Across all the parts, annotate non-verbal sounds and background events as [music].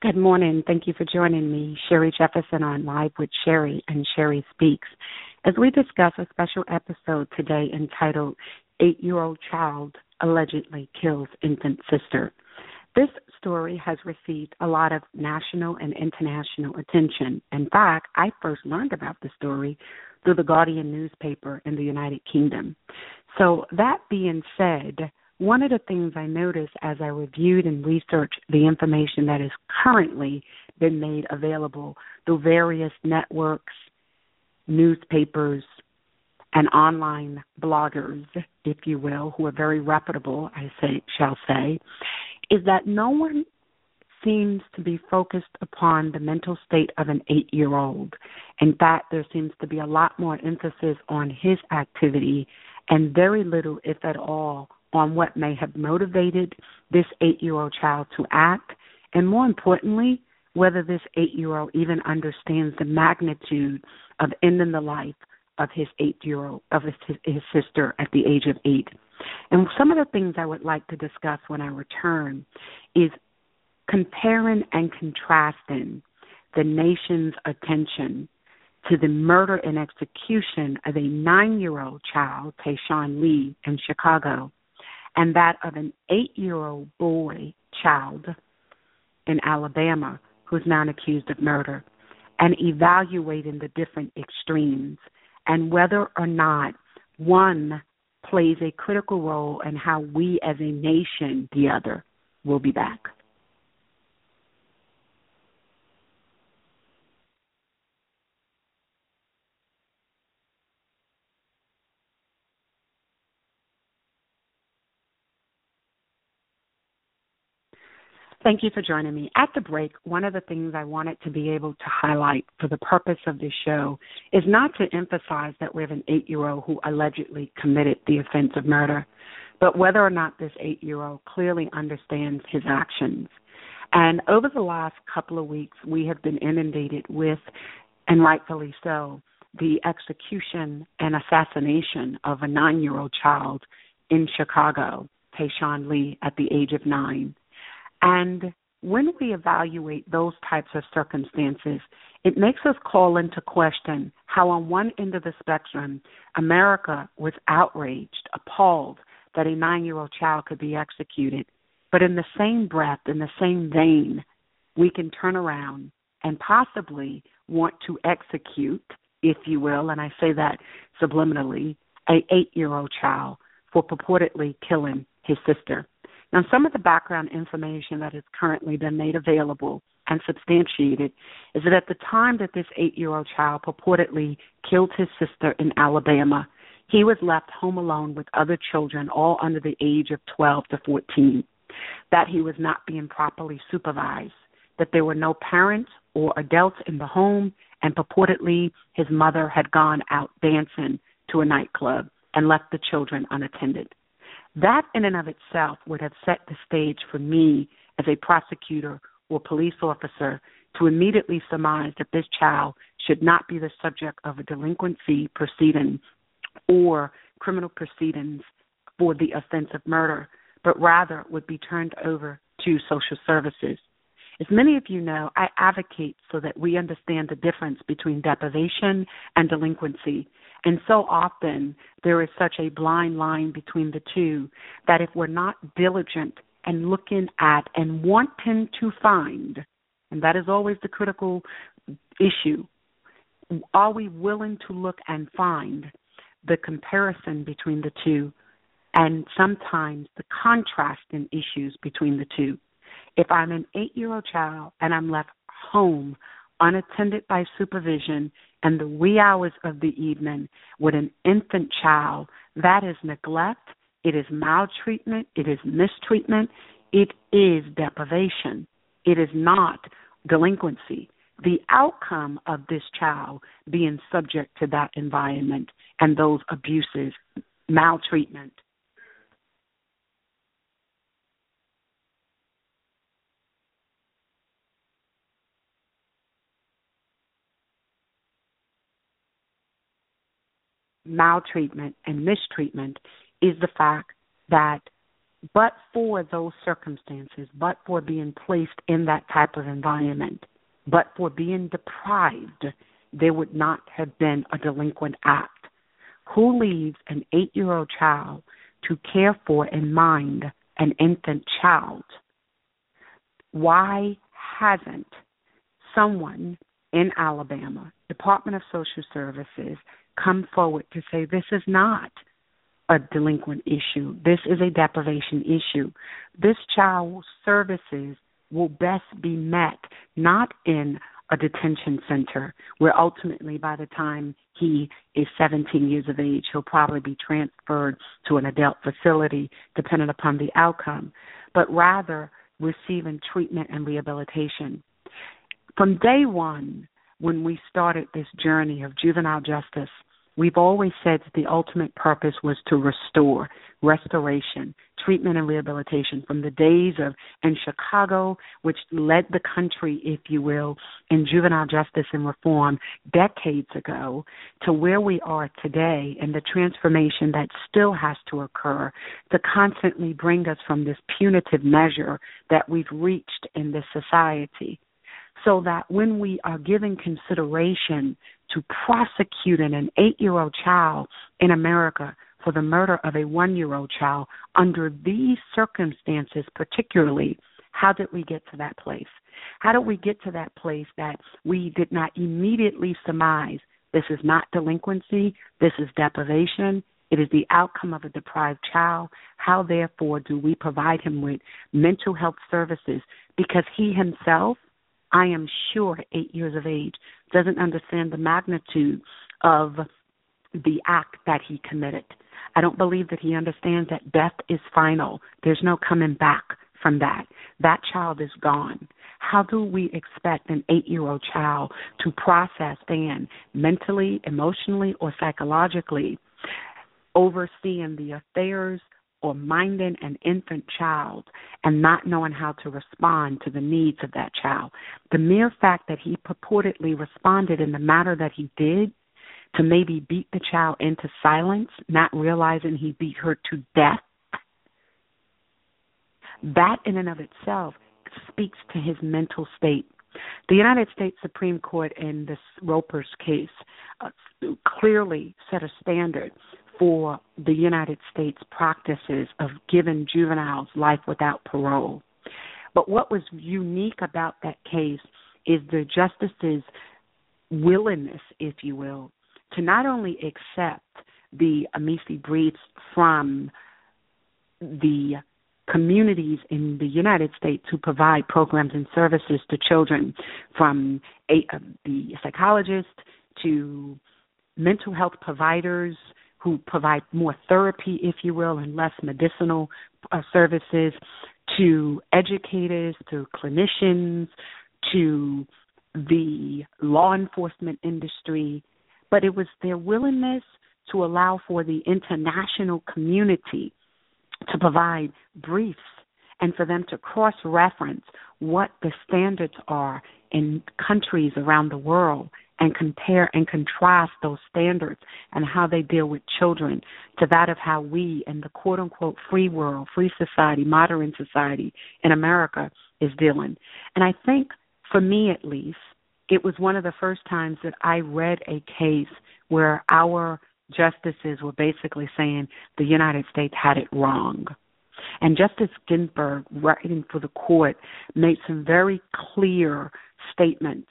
Good morning. Thank you for joining me, Sherry Jefferson, on Live with Sherry and Sherry Speaks, as we discuss a special episode today entitled Eight Year Old Child Allegedly Kills Infant Sister. This story has received a lot of national and international attention. In fact, I first learned about the story through the Guardian newspaper in the United Kingdom. So, that being said, one of the things I noticed as I reviewed and researched the information that has currently been made available through various networks, newspapers, and online bloggers, if you will, who are very reputable, I say shall say, is that no one seems to be focused upon the mental state of an eight year old. In fact, there seems to be a lot more emphasis on his activity and very little, if at all, on what may have motivated this eight year old child to act, and more importantly, whether this eight year old even understands the magnitude of ending the life of his eight year old of his, his sister at the age of eight. And some of the things I would like to discuss when I return is comparing and contrasting the nation's attention to the murder and execution of a nine year old child, Tyshawn Lee, in Chicago, and that of an eight year old boy child in Alabama who's now accused of murder, and evaluating the different extremes and whether or not one plays a critical role in how we as a nation, the other, will be back. Thank you for joining me. At the break, one of the things I wanted to be able to highlight for the purpose of this show is not to emphasize that we have an eight year old who allegedly committed the offense of murder, but whether or not this eight year old clearly understands his actions. And over the last couple of weeks, we have been inundated with, and rightfully so, the execution and assassination of a nine year old child in Chicago, Tyshawn Lee, at the age of nine. And when we evaluate those types of circumstances, it makes us call into question how, on one end of the spectrum, America was outraged, appalled that a nine year old child could be executed. But in the same breath, in the same vein, we can turn around and possibly want to execute, if you will, and I say that subliminally, a eight year old child for purportedly killing his sister. Now, some of the background information that has currently been made available and substantiated is that at the time that this eight year old child purportedly killed his sister in Alabama, he was left home alone with other children, all under the age of 12 to 14, that he was not being properly supervised, that there were no parents or adults in the home, and purportedly his mother had gone out dancing to a nightclub and left the children unattended. That, in and of itself, would have set the stage for me as a prosecutor or police officer to immediately surmise that this child should not be the subject of a delinquency proceeding or criminal proceedings for the offense of murder, but rather would be turned over to social services. As many of you know, I advocate so that we understand the difference between deprivation and delinquency. And so often there is such a blind line between the two that if we're not diligent and looking at and wanting to find, and that is always the critical issue, are we willing to look and find the comparison between the two and sometimes the contrasting issues between the two? If I'm an eight year old child and I'm left home unattended by supervision in the wee hours of the evening with an infant child That is neglect, it is maltreatment, it is mistreatment, it is deprivation. It is not delinquency. The outcome of this child being subject to that environment and those abuses, maltreatment, maltreatment and mistreatment is the fact that but for those circumstances, but for being placed in that type of environment, but for being deprived, there would not have been a delinquent act. Who leaves an eight year old child to care for and mind an infant child? Why hasn't someone in Alabama, Department of Social Services, come forward to say this is not a delinquent issue. This is a deprivation issue. This child's services will best be met not in a detention center where ultimately by the time he is 17 years of age he'll probably be transferred to an adult facility dependent upon the outcome but rather receiving treatment and rehabilitation from day 1 when we started this journey of juvenile justice We've always said that the ultimate purpose was to restore, restoration, treatment, and rehabilitation from the days of in Chicago, which led the country, if you will, in juvenile justice and reform decades ago, to where we are today and the transformation that still has to occur to constantly bring us from this punitive measure that we've reached in this society so that when we are giving consideration to prosecuting an eight year old child in America for the murder of a one year old child under these circumstances, particularly, how did we get to that place? How did we get to that place that we did not immediately surmise this is not delinquency, this is deprivation, it is the outcome of a deprived child. How, therefore, do we provide him with mental health services? Because he himself I am sure, eight years of age, doesn't understand the magnitude of the act that he committed. I don't believe that he understands that death is final. There's no coming back from that. That child is gone. How do we expect an eight year old child to process and mentally, emotionally, or psychologically overseeing the affairs or minding an infant child and not knowing how to respond to the needs of that child. The mere fact that he purportedly responded in the manner that he did to maybe beat the child into silence, not realizing he beat her to death, that in and of itself speaks to his mental state. The United States Supreme Court in this Roper's case uh, clearly set a standard for the United States practices of giving juveniles life without parole. But what was unique about that case is the justice's willingness, if you will, to not only accept the amici briefs from the communities in the United States who provide programs and services to children, from a, uh, the psychologist to mental health providers who provide more therapy, if you will, and less medicinal uh, services, to educators, to clinicians, to the law enforcement industry. But it was their willingness to allow for the international community to provide briefs and for them to cross reference what the standards are in countries around the world and compare and contrast those standards and how they deal with children to that of how we in the quote unquote free world, free society, modern society in America is dealing. And I think for me at least, it was one of the first times that I read a case where our justices were basically saying the United States had it wrong. And Justice Ginsburg, writing for the court, made some very clear statements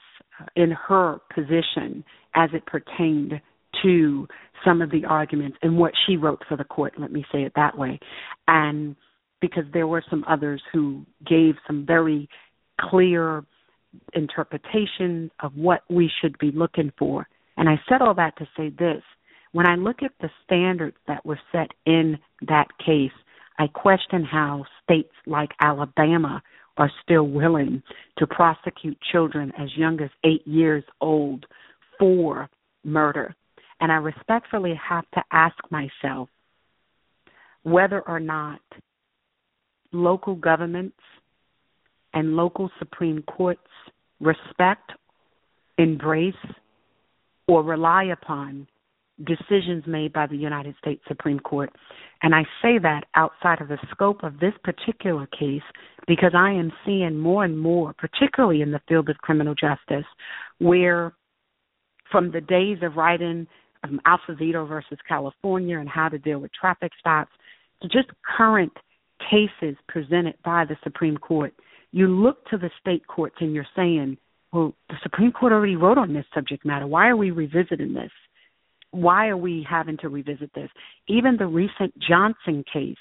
in her position as it pertained to some of the arguments and what she wrote for the court, let me say it that way. And because there were some others who gave some very clear interpretations of what we should be looking for. And I said all that to say this When I look at the standards that were set in that case, I question how states like Alabama are still willing to prosecute children as young as eight years old for murder. And I respectfully have to ask myself whether or not local governments and local Supreme Courts respect, embrace, or rely upon decisions made by the United States Supreme Court. And I say that outside of the scope of this particular case because I am seeing more and more, particularly in the field of criminal justice, where from the days of writing um, Acevedo versus California and how to deal with traffic stops to just current cases presented by the Supreme Court, you look to the state courts and you're saying, well, the Supreme Court already wrote on this subject matter. Why are we revisiting this? Why are we having to revisit this? Even the recent Johnson case,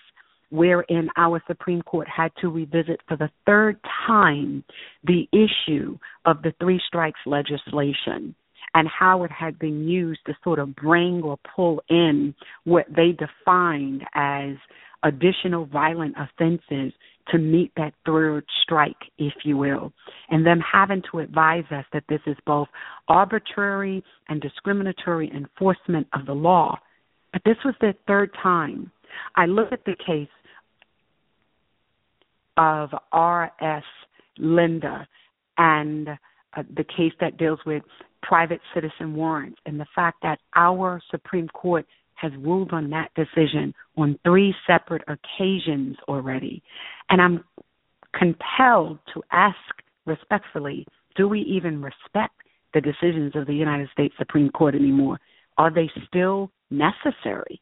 wherein our Supreme Court had to revisit for the third time the issue of the three strikes legislation and how it had been used to sort of bring or pull in what they defined as additional violent offenses to meet that third strike, if you will, and them having to advise us that this is both arbitrary and discriminatory enforcement of the law. But this was their third time. I look at the case of R.S. Linda and uh, the case that deals with private citizen warrants and the fact that our Supreme Court has ruled on that decision on three separate occasions already. And I'm compelled to ask respectfully do we even respect the decisions of the United States Supreme Court anymore? Are they still necessary?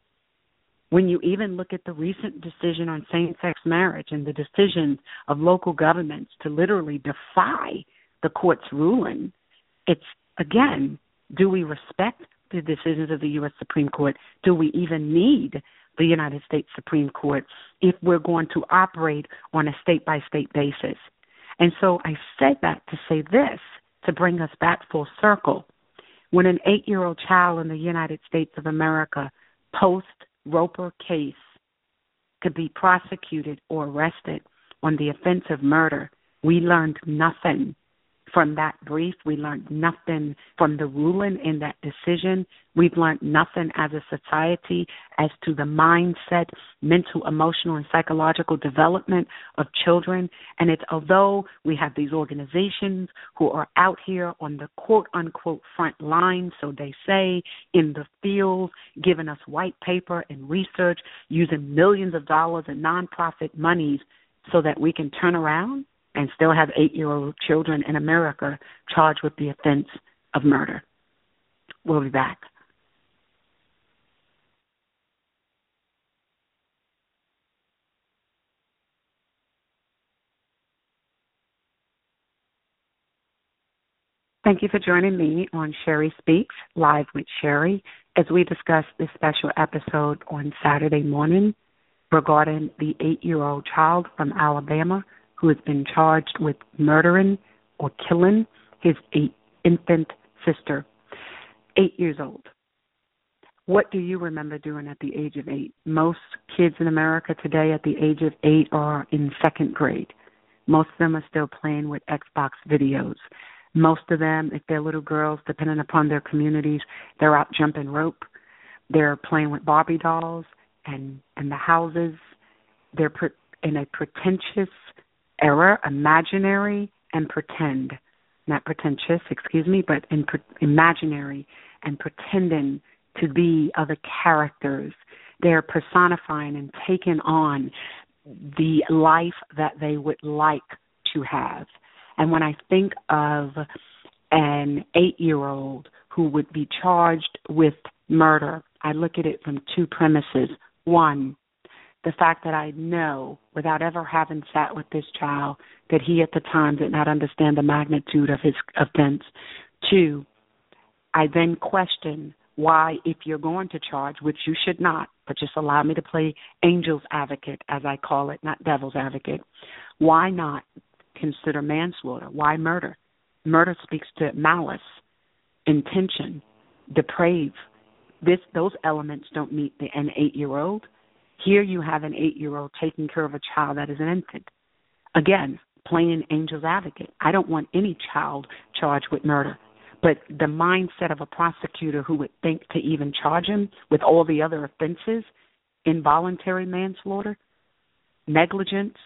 When you even look at the recent decision on same sex marriage and the decisions of local governments to literally defy the court's ruling, it's again, do we respect the decisions of the U.S. Supreme Court? Do we even need the United States Supreme Court if we're going to operate on a state by state basis? And so I said that to say this, to bring us back full circle. When an eight year old child in the United States of America, post Roper case, could be prosecuted or arrested on the offense of murder, we learned nothing from that brief. We learned nothing from the ruling in that decision. We've learned nothing as a society as to the mindset, mental, emotional, and psychological development of children. And it's although we have these organizations who are out here on the quote unquote front line, so they say, in the field, giving us white paper and research, using millions of dollars in nonprofit monies so that we can turn around and still have eight year old children in America charged with the offense of murder. We'll be back. Thank you for joining me on Sherry Speaks Live with Sherry as we discuss this special episode on Saturday morning regarding the eight year old child from Alabama who has been charged with murdering or killing his eight infant sister, eight years old. What do you remember doing at the age of eight? Most kids in America today at the age of eight are in second grade. Most of them are still playing with Xbox videos. Most of them, if they're little girls, depending upon their communities, they're out jumping rope. They're playing with Barbie dolls and and the houses. They're in a pretentious error, imaginary, and pretend. Not pretentious, excuse me, but in pre- imaginary and pretending to be other characters. They're personifying and taking on the life that they would like to have. And when I think of an eight year old who would be charged with murder, I look at it from two premises. One, the fact that I know, without ever having sat with this child, that he at the time did not understand the magnitude of his offense. Two, I then question why, if you're going to charge, which you should not, but just allow me to play angel's advocate, as I call it, not devil's advocate, why not consider manslaughter? Why murder? Murder speaks to malice, intention, deprave, this those elements don't meet the, an eight year old. Here you have an eight year old taking care of a child that is an infant. Again, playing angel's advocate. I don't want any child charged with murder. But the mindset of a prosecutor who would think to even charge him with all the other offenses, involuntary manslaughter, negligence,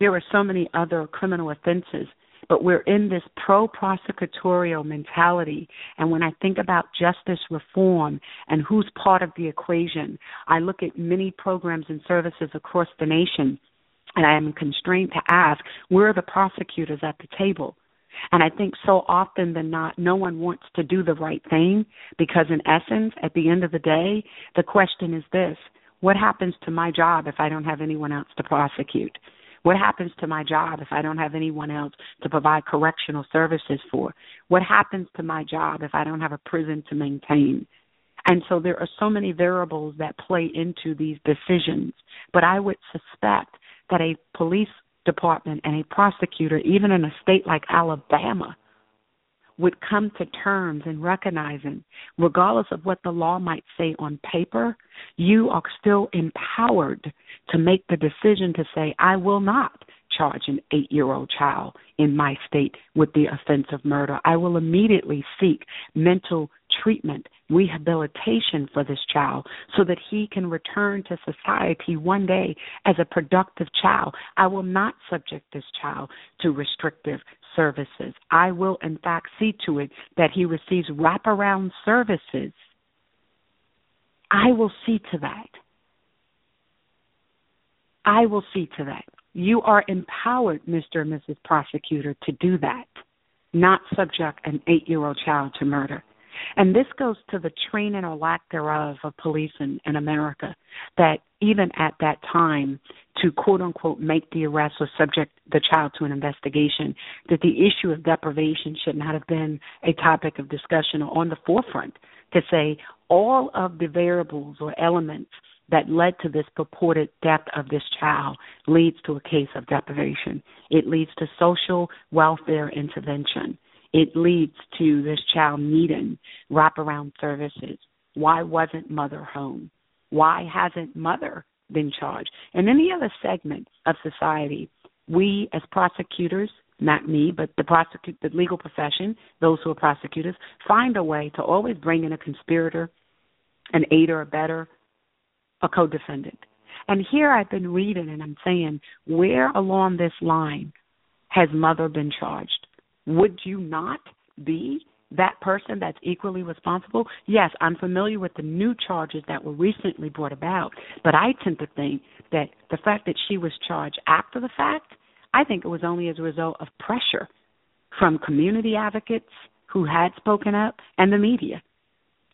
there are so many other criminal offenses but we're in this pro prosecutorial mentality. And when I think about justice reform and who's part of the equation, I look at many programs and services across the nation, and I am constrained to ask where are the prosecutors at the table? And I think so often than not, no one wants to do the right thing because, in essence, at the end of the day, the question is this what happens to my job if I don't have anyone else to prosecute? What happens to my job if I don't have anyone else to provide correctional services for? What happens to my job if I don't have a prison to maintain? And so there are so many variables that play into these decisions. But I would suspect that a police department and a prosecutor, even in a state like Alabama, would come to terms and recognizing, regardless of what the law might say on paper, you are still empowered to make the decision to say, I will not charge an eight year old child in my state with the offense of murder. I will immediately seek mental treatment, rehabilitation for this child so that he can return to society one day as a productive child. I will not subject this child to restrictive services. I will, in fact, see to it that he receives wraparound services. I will see to that. I will see to that. You are empowered, Mr. and Mrs. Prosecutor, to do that, not subject an eight year old child to murder. And this goes to the training or lack thereof of police in, in America, that even at that time, to quote unquote make the arrest or subject the child to an investigation, that the issue of deprivation should not have been a topic of discussion or on the forefront to say all of the variables or elements that led to this purported death of this child leads to a case of deprivation. It leads to social welfare intervention. It leads to this child needing wraparound services. Why wasn't mother home? Why hasn't mother been charged? In any other segment of society, we as prosecutors, not me, but the the legal profession, those who are prosecutors, find a way to always bring in a conspirator, an aider, a better, a co-defendant. And here I've been reading and I'm saying, where along this line has mother been charged? Would you not be that person that's equally responsible? Yes, I'm familiar with the new charges that were recently brought about, but I tend to think that the fact that she was charged after the fact, I think it was only as a result of pressure from community advocates who had spoken up and the media.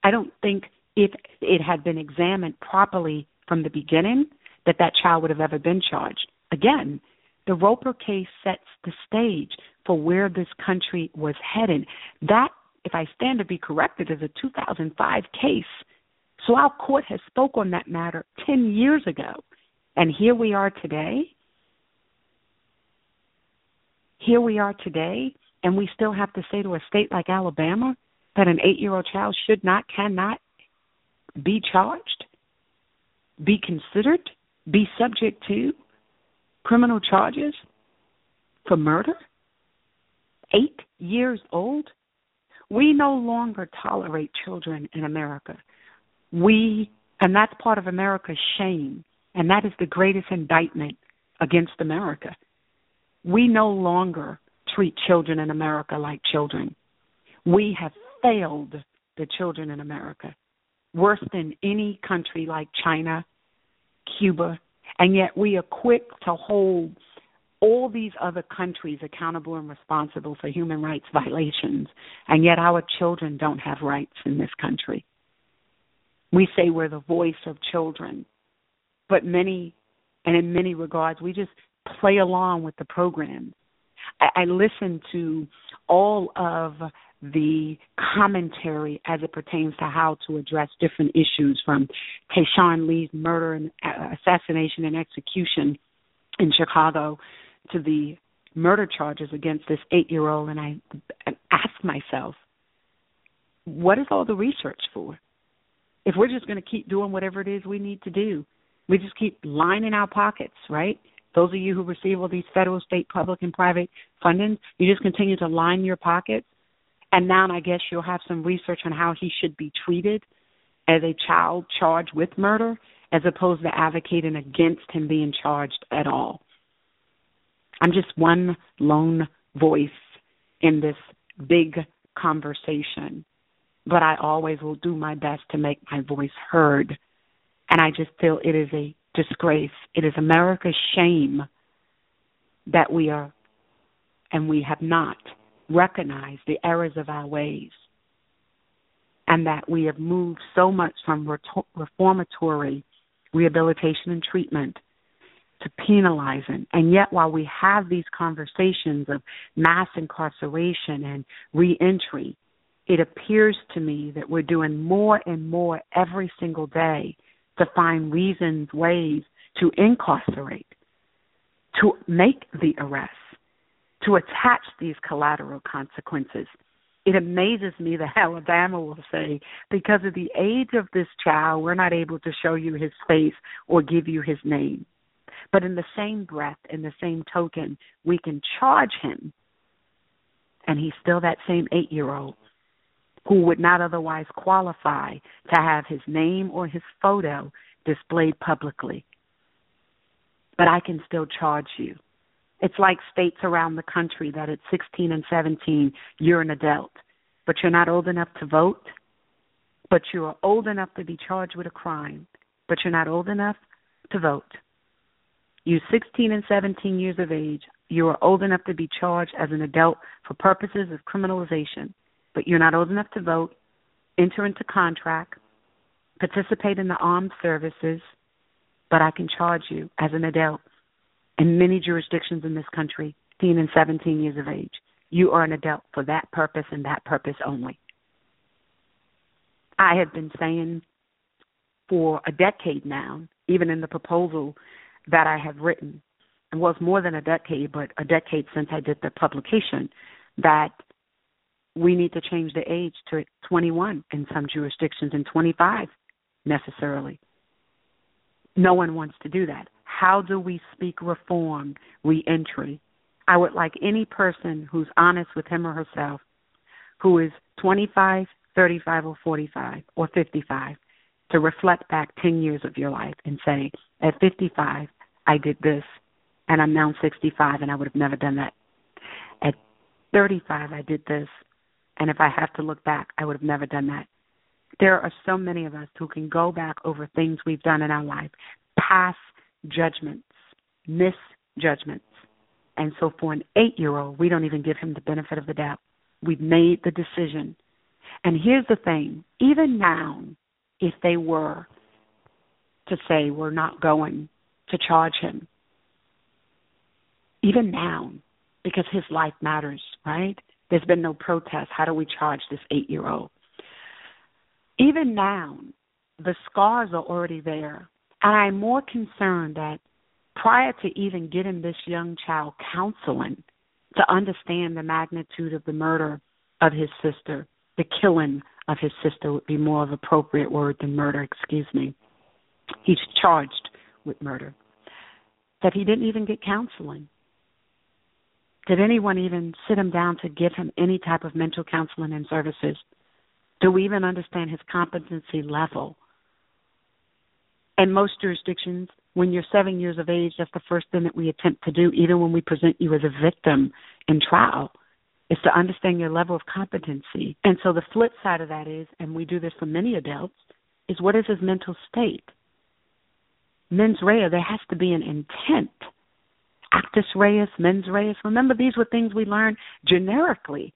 I don't think if it had been examined properly from the beginning that that child would have ever been charged. Again, the Roper case sets the stage for where this country was headed. That, if I stand to be corrected, is a 2005 case. So our court has spoke on that matter 10 years ago. And here we are today. Here we are today, and we still have to say to a state like Alabama that an eight year old child should not, cannot be charged, be considered, be subject to criminal charges for murder? Eight years old? We no longer tolerate children in America. We, and that's part of America's shame, and that is the greatest indictment against America. We no longer treat children in America like children. We have failed the children in America worse than any country like China, Cuba, and yet we are quick to hold all these other countries accountable and responsible for human rights violations, and yet our children don't have rights in this country. We say we're the voice of children, but many, and in many regards, we just play along with the program. I, I listen to all of the commentary as it pertains to how to address different issues from Tyshawn Lee's murder and uh, assassination and execution in Chicago to the murder charges against this eight year old and I ask myself, what is all the research for? if we're just going to keep doing whatever it is we need to do, we just keep lining our pockets, right? Those of you who receive all these federal, state, public, and private funding, you just continue to line your pockets. And now I guess you'll have some research on how he should be treated as a child charged with murder as opposed to advocating against him being charged at all. I'm just one lone voice in this big conversation, but I always will do my best to make my voice heard. And I just feel it is a disgrace. It is America's shame that we are and we have not recognized the errors of our ways and that we have moved so much from reformatory rehabilitation and treatment to penalizing. And yet, while we have these conversations of mass incarceration and reentry, it appears to me that we're doing more and more every single day to find reasons, ways to incarcerate, to make the arrest, to attach these collateral consequences. It amazes me that [laughs] Alabama will say, because of the age of this child, we're not able to show you his face or give you his name. But in the same breath, in the same token, we can charge him, and he's still that same eight year old who would not otherwise qualify to have his name or his photo displayed publicly. But I can still charge you. It's like states around the country that at 16 and 17 you're an adult, but you're not old enough to vote, but you are old enough to be charged with a crime, but you're not old enough to vote. You 16 and 17 years of age, you are old enough to be charged as an adult for purposes of criminalization, but you're not old enough to vote, enter into contract, participate in the armed services, but I can charge you as an adult in many jurisdictions in this country, 16 and 17 years of age. You are an adult for that purpose and that purpose only. I have been saying for a decade now, even in the proposal that I have written, it was more than a decade, but a decade since I did the publication, that we need to change the age to 21 in some jurisdictions and 25 necessarily. No one wants to do that. How do we speak reform, reentry? I would like any person who's honest with him or herself, who is 25, 35, or 45, or 55, to reflect back 10 years of your life and say, at 55, I did this, and I'm now 65, and I would have never done that. At 35, I did this, and if I have to look back, I would have never done that. There are so many of us who can go back over things we've done in our life, past judgments, misjudgments. And so for an eight year old, we don't even give him the benefit of the doubt. We've made the decision. And here's the thing even now, if they were to say we're not going to charge him, even now, because his life matters, right? There's been no protest. How do we charge this eight year old? Even now, the scars are already there. And I'm more concerned that prior to even getting this young child counseling to understand the magnitude of the murder of his sister, the killing of his sister would be more of appropriate word than murder, excuse me. He's charged with murder. That he didn't even get counseling. Did anyone even sit him down to give him any type of mental counseling and services? Do we even understand his competency level? In most jurisdictions, when you're seven years of age, that's the first thing that we attempt to do, even when we present you as a victim in trial, is to understand your level of competency. And so the flip side of that is, and we do this for many adults, is what is his mental state? Mens rea, there has to be an intent. Actus reus, mens reus. Remember, these were things we learned generically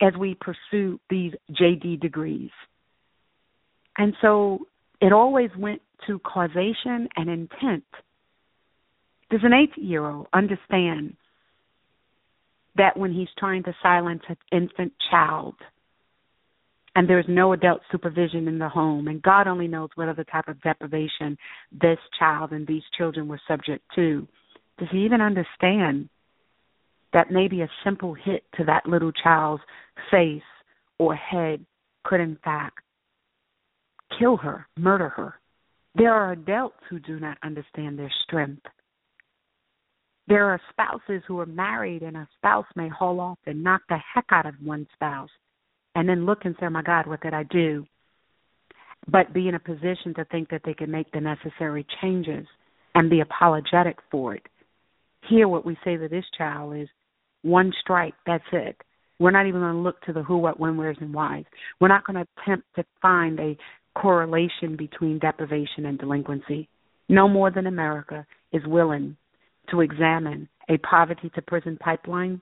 as we pursue these JD degrees. And so it always went to causation and intent. Does an eight year old understand that when he's trying to silence an infant child and there's no adult supervision in the home, and God only knows what other type of deprivation this child and these children were subject to, does he even understand that maybe a simple hit to that little child's face or head could, in fact, kill her, murder her. There are adults who do not understand their strength. There are spouses who are married, and a spouse may haul off and knock the heck out of one spouse and then look and say, oh my God, what did I do? But be in a position to think that they can make the necessary changes and be apologetic for it. Here, what we say to this child is one strike, that's it. We're not even going to look to the who, what, when, where's, and whys. We're not going to attempt to find a correlation between deprivation and delinquency. No more than America is willing to examine a poverty to prison pipeline,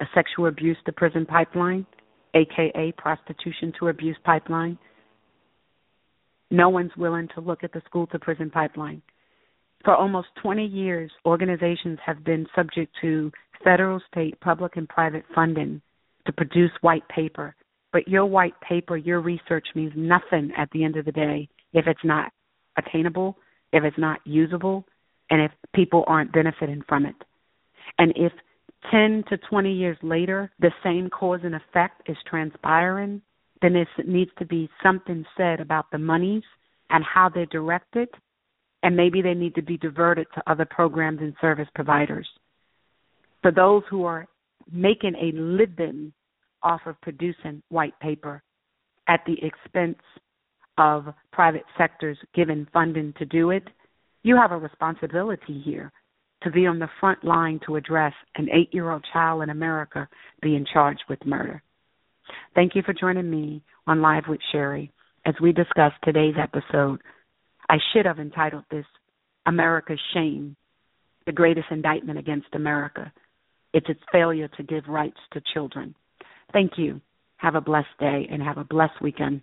a sexual abuse to prison pipeline, aka prostitution to abuse pipeline. No one's willing to look at the school to prison pipeline. For almost 20 years, organizations have been subject to federal, state, public, and private funding to produce white paper. But your white paper, your research means nothing at the end of the day if it's not attainable, if it's not usable, and if people aren't benefiting from it. And if 10 to 20 years later the same cause and effect is transpiring, then there needs to be something said about the monies and how they're directed, and maybe they need to be diverted to other programs and service providers. For those who are making a living off of producing white paper at the expense of private sectors given funding to do it, you have a responsibility here to be on the front line to address an eight year old child in America being charged with murder. Thank you for joining me on Live with Sherry as we discuss today's episode. I should have entitled this America's Shame, the greatest indictment against America. It's its failure to give rights to children. Thank you. Have a blessed day and have a blessed weekend.